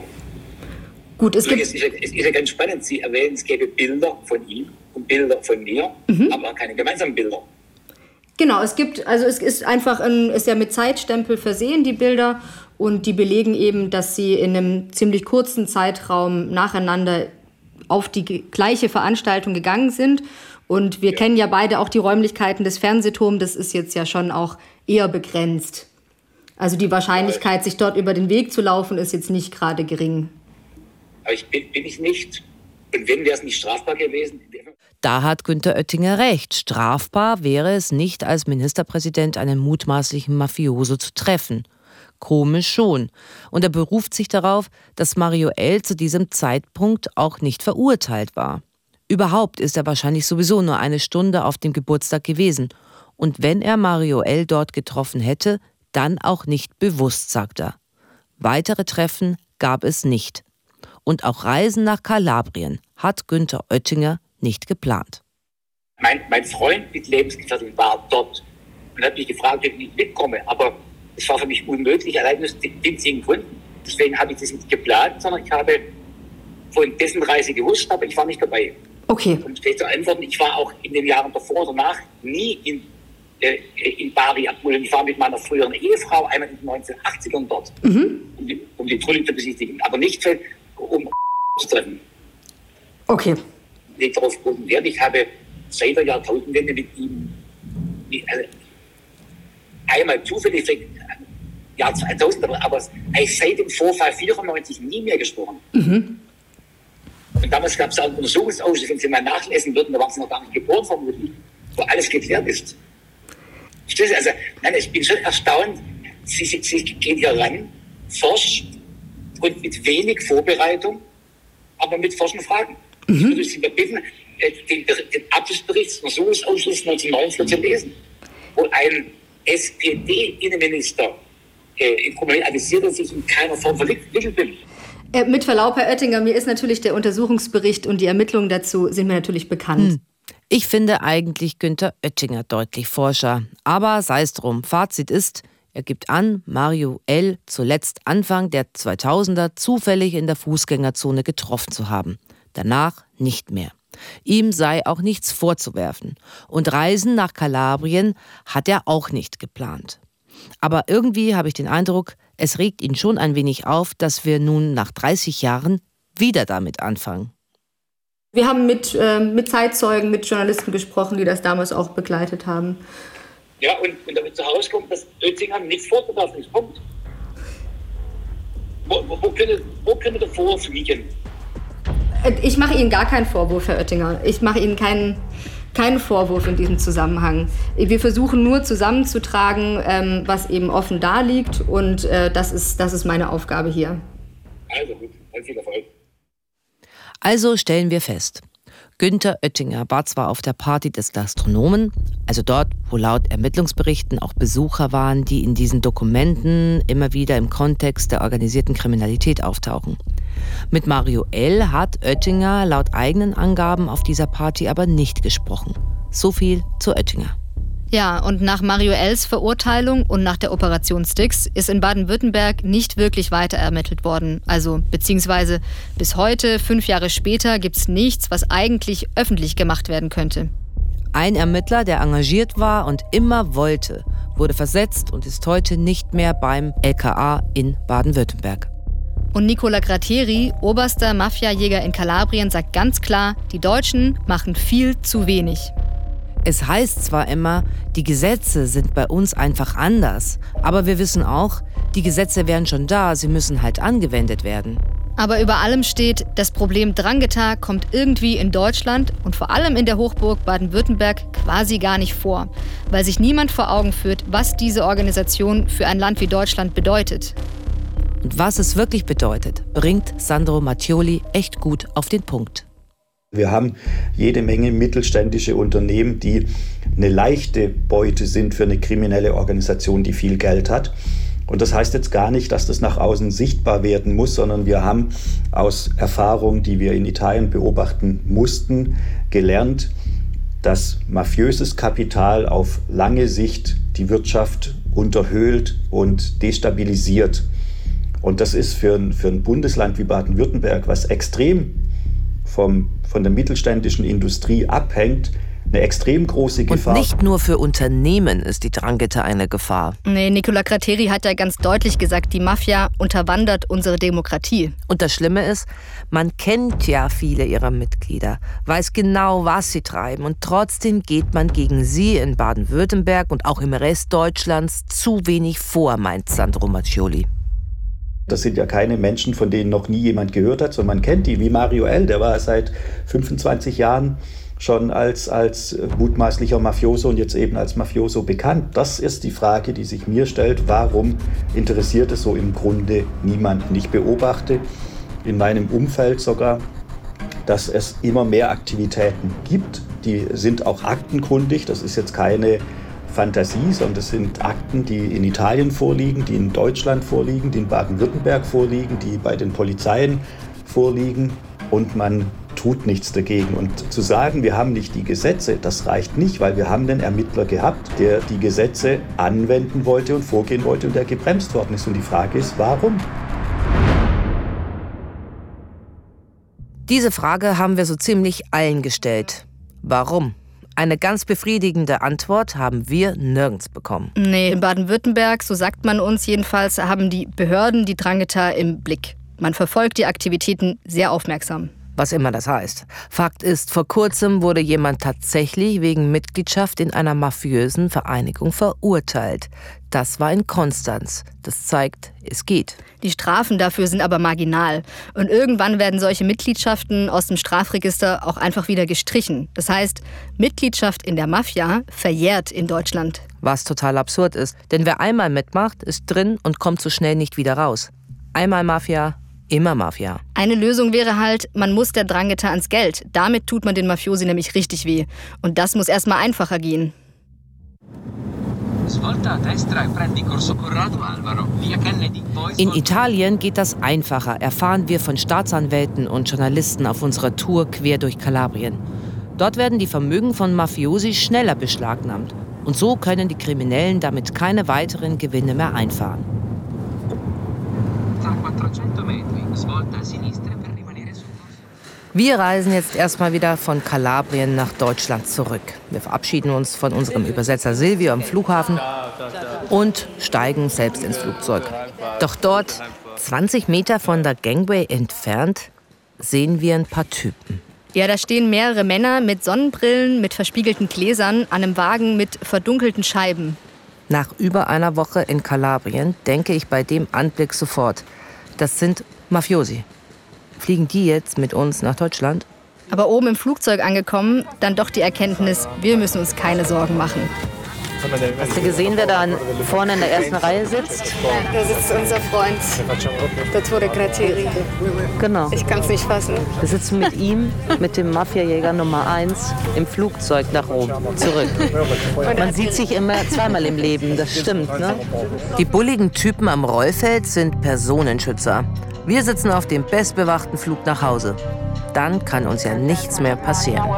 Gut, es gibt. Es ist, ja, es ist ja ganz spannend. Sie erwähnen, es gäbe Bilder von ihm und Bilder von mir, Mhm. aber keine gemeinsamen Bilder. Genau, es gibt, also es ist einfach ein, ist ja mit Zeitstempel versehen, die Bilder. Und die belegen eben, dass sie in einem ziemlich kurzen Zeitraum nacheinander auf die gleiche Veranstaltung gegangen sind. Und wir kennen ja beide auch die Räumlichkeiten des Fernsehturms. Das ist jetzt ja schon auch eher begrenzt. Also die Wahrscheinlichkeit, sich dort über den Weg zu laufen, ist jetzt nicht gerade gering. Aber ich bin, bin ich nicht. Und wenn wäre es nicht strafbar gewesen, Da hat Günter Oettinger recht. Strafbar wäre es nicht, als Ministerpräsident einen mutmaßlichen Mafioso zu treffen. Komisch schon. Und er beruft sich darauf, dass Mario L. zu diesem Zeitpunkt auch nicht verurteilt war. Überhaupt ist er wahrscheinlich sowieso nur eine Stunde auf dem Geburtstag gewesen. Und wenn er Mario L. dort getroffen hätte, dann auch nicht bewusst, sagt er. Weitere Treffen gab es nicht. Und auch Reisen nach Kalabrien hat Günther Oettinger nicht geplant. mein, mein Freund mit Lebensgefährtin war dort und hat mich gefragt, ob ich nicht mitkomme. Aber es war für mich unmöglich, allein aus den winzigen Gründen. Deswegen habe ich das nicht geplant, sondern ich habe von dessen Reise gewusst, aber ich war nicht dabei. Okay. Um es zu antworten, ich war auch in den Jahren davor oder danach nie in, äh, in Bari abholen. Ich war mit meiner früheren Ehefrau einmal in den 1980ern dort, Mhm. um die, um die Tunnel zu besichtigen, aber nicht für, um zu treffen. Okay. Nicht darauf großen Wert. Ich habe seit der Jahrtausendwende mit ihm wie, also, einmal zufällig, Jahr 2000, aber, seit dem Vorfall 94 nie mehr gesprochen. Mhm. Und damals gab es auch einen Untersuchungsausschuss, wenn Sie mal nachlesen würden, da waren Sie noch gar nicht geboren vermutlich, wo alles geklärt ist. Verstehst du? Also, nein, ich bin schon erstaunt. Sie, Sie, Sie gehen hier ran, forscht und mit wenig Vorbereitung, aber mit forschen Fragen. Ich würde Sie mal bitten, äh, den, den Abschlussbericht des Untersuchungsausschusses 1949 zu lesen, wo ein SPD-Innenminister äh, im Kommunal avisiert, dass ich in keiner Form verwickelt bin. Äh, mit Verlaub, Herr Oettinger, mir ist natürlich der Untersuchungsbericht und die Ermittlungen dazu sind mir natürlich bekannt. Hm. Ich finde eigentlich Günther Oettinger deutlich forscher. Aber sei es drum. Fazit ist, er gibt an, Mario L. zuletzt Anfang der 2000er zufällig in der Fußgängerzone getroffen zu haben. Danach nicht mehr. Ihm sei auch nichts vorzuwerfen. Und Reisen nach Kalabrien hat er auch nicht geplant. Aber irgendwie habe ich den Eindruck, es regt ihn schon ein wenig auf, dass wir nun nach 30 Jahren wieder damit anfangen. Wir haben mit, äh, mit Zeitzeugen, mit Journalisten gesprochen, die das damals auch begleitet haben. Ja, und, und damit zu herauskommt, dass Oettinger nichts vorzuwerfen ist. Punkt. Wo, wo, wo, könnte, wo könnte der Vorwurf liegen? Äh, Ich mache Ihnen gar keinen Vorwurf, Herr Oettinger. Ich mache Ihnen keinen, keinen Vorwurf in diesem Zusammenhang. Wir versuchen nur zusammenzutragen, ähm, was eben offen da liegt. Und äh, das, ist, das ist meine Aufgabe hier. Also gut, viel Erfolg. Also stellen wir fest, Günther Oettinger war zwar auf der Party des Gastronomen, also dort, wo laut Ermittlungsberichten auch Besucher waren, die in diesen Dokumenten immer wieder im Kontext der organisierten Kriminalität auftauchen. Mit Mario L. hat Oettinger laut eigenen Angaben auf dieser Party aber nicht gesprochen. So viel zu Oettinger. Ja, und nach Mario L.'s Verurteilung und nach der Operation Styx ist in Baden-Württemberg nicht wirklich weiter ermittelt worden. Also, beziehungsweise bis heute, fünf Jahre später, gibt es nichts, was eigentlich öffentlich gemacht werden könnte. Ein Ermittler, der engagiert war und immer wollte, wurde versetzt und ist heute nicht mehr beim LKA in Baden-Württemberg. Und Nicola Gratteri, oberster Mafiajäger in Kalabrien, sagt ganz klar, die Deutschen machen viel zu wenig. Es heißt zwar immer, die Gesetze sind bei uns einfach anders, aber wir wissen auch, die Gesetze wären schon da, sie müssen halt angewendet werden. Aber über allem steht, das Problem Drangheta kommt irgendwie in Deutschland und vor allem in der Hochburg Baden-Württemberg quasi gar nicht vor, weil sich niemand vor Augen führt, was diese Organisation für ein Land wie Deutschland bedeutet. Und was es wirklich bedeutet, bringt Sandro Mattioli echt gut auf den Punkt. Wir haben jede Menge mittelständische Unternehmen, die eine leichte Beute sind für eine kriminelle Organisation, die viel Geld hat. Und das heißt jetzt gar nicht, dass das nach außen sichtbar werden muss, sondern wir haben aus Erfahrungen, die wir in Italien beobachten mussten, gelernt, dass mafiöses Kapital auf lange Sicht die Wirtschaft unterhöhlt und destabilisiert. Und das ist für ein, für ein Bundesland wie Baden-Württemberg, was extrem vom, von der mittelständischen Industrie abhängt, eine extrem große Gefahr. Und nicht nur für Unternehmen ist die Drangheta eine Gefahr. Nee, Nicola Crateri hat ja ganz deutlich gesagt, die Mafia unterwandert unsere Demokratie. Und das Schlimme ist, man kennt ja viele ihrer Mitglieder, weiß genau, was sie treiben und trotzdem geht man gegen sie in Baden-Württemberg und auch im Rest Deutschlands zu wenig vor, meint Sandro Maccioli. Das sind ja keine Menschen, von denen noch nie jemand gehört hat, sondern man kennt die, wie Mario L., der war seit 25 Jahren schon als, als mutmaßlicher Mafioso und jetzt eben als Mafioso bekannt. Das ist die Frage, die sich mir stellt. Warum interessiert es so im Grunde niemanden? Ich beobachte in meinem Umfeld sogar, dass es immer mehr Aktivitäten gibt. Die sind auch aktenkundig. Das ist jetzt keine Fantasie, sondern das sind Akten, die in Italien vorliegen, die in Deutschland vorliegen, die in Baden-Württemberg vorliegen, die bei den Polizeien vorliegen. Und man tut nichts dagegen. Und zu sagen, wir haben nicht die Gesetze, das reicht nicht, weil wir haben einen Ermittler gehabt, der die Gesetze anwenden wollte und vorgehen wollte und der gebremst worden ist. Und die Frage ist, warum? Diese Frage haben wir so ziemlich allen gestellt. Warum? Eine ganz befriedigende Antwort haben wir nirgends bekommen. Nee, in Baden-Württemberg, so sagt man uns jedenfalls, haben die Behörden die Drangheta im Blick. Man verfolgt die Aktivitäten sehr aufmerksam was immer das heißt. Fakt ist, vor kurzem wurde jemand tatsächlich wegen Mitgliedschaft in einer mafiösen Vereinigung verurteilt. Das war in Konstanz. Das zeigt, es geht. Die Strafen dafür sind aber marginal. Und irgendwann werden solche Mitgliedschaften aus dem Strafregister auch einfach wieder gestrichen. Das heißt, Mitgliedschaft in der Mafia verjährt in Deutschland. Was total absurd ist. Denn wer einmal mitmacht, ist drin und kommt so schnell nicht wieder raus. Einmal Mafia, Immer Mafia. Eine Lösung wäre halt, man muss der Drangheta ans Geld. Damit tut man den Mafiosi nämlich richtig weh. Und das muss erstmal einfacher gehen. In Italien geht das einfacher, erfahren wir von Staatsanwälten und Journalisten auf unserer Tour quer durch Kalabrien. Dort werden die Vermögen von Mafiosi schneller beschlagnahmt. Und so können die Kriminellen damit keine weiteren Gewinne mehr einfahren. Wir reisen jetzt erstmal wieder von Kalabrien nach Deutschland zurück. Wir verabschieden uns von unserem Übersetzer Silvio am Flughafen und steigen selbst ins Flugzeug. Doch dort, 20 Meter von der Gangway entfernt, sehen wir ein paar Typen. Ja, da stehen mehrere Männer mit Sonnenbrillen, mit verspiegelten Gläsern an einem Wagen mit verdunkelten Scheiben. Nach über einer Woche in Kalabrien denke ich bei dem Anblick sofort, das sind Mafiosi. Fliegen die jetzt mit uns nach Deutschland? Aber oben im Flugzeug angekommen, dann doch die Erkenntnis, wir müssen uns keine Sorgen machen. Hast du gesehen, wer da vorne in der ersten Reihe sitzt? Da sitzt unser Freund, Dottore Gratteri. Genau. Ich kann es nicht fassen. Wir sitzen mit ihm, mit dem Mafiajäger Nummer 1, im Flugzeug nach Rom zurück. Man sieht sich immer zweimal im Leben, das stimmt, ne? Die bulligen Typen am Rollfeld sind Personenschützer. Wir sitzen auf dem bestbewachten Flug nach Hause. Dann kann uns ja nichts mehr passieren.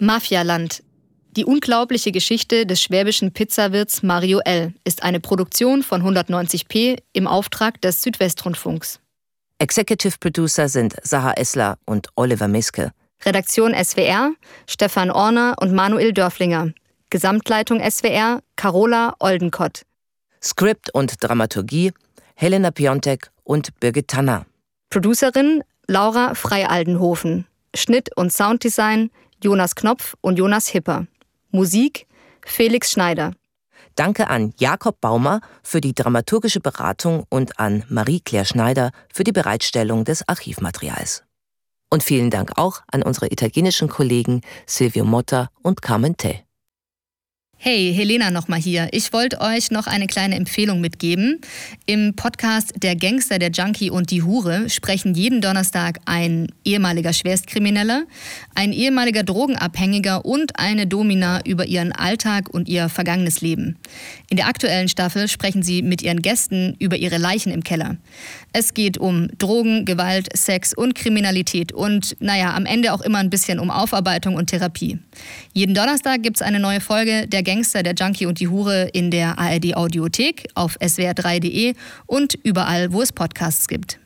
Mafialand. Die unglaubliche Geschichte des schwäbischen Pizzawirts Mario L. ist eine Produktion von 190p im Auftrag des Südwestrundfunks. Executive Producer sind Saha Essler und Oliver Miske. Redaktion SWR Stefan Orner und Manuel Dörflinger. Gesamtleitung SWR Carola Oldenkott. Skript und Dramaturgie Helena Piontek und Birgit Tanner. Producerin Laura Frei-Aldenhofen. Schnitt und Sounddesign Jonas Knopf und Jonas Hipper. Musik Felix Schneider. Danke an Jakob Baumer für die dramaturgische Beratung und an Marie-Claire Schneider für die Bereitstellung des Archivmaterials. Und vielen Dank auch an unsere italienischen Kollegen Silvio Motta und Carmen Te. Hey, Helena nochmal hier. Ich wollte euch noch eine kleine Empfehlung mitgeben. Im Podcast Der Gangster, der Junkie und die Hure sprechen jeden Donnerstag ein ehemaliger Schwerstkrimineller, ein ehemaliger Drogenabhängiger und eine Domina über ihren Alltag und ihr vergangenes Leben. In der aktuellen Staffel sprechen sie mit ihren Gästen über ihre Leichen im Keller. Es geht um Drogen, Gewalt, Sex und Kriminalität und, naja, am Ende auch immer ein bisschen um Aufarbeitung und Therapie. Jeden Donnerstag gibt es eine neue Folge Der Gangster, der Junkie und die Hure in der ARD Audiothek, auf swr3.de und überall, wo es Podcasts gibt.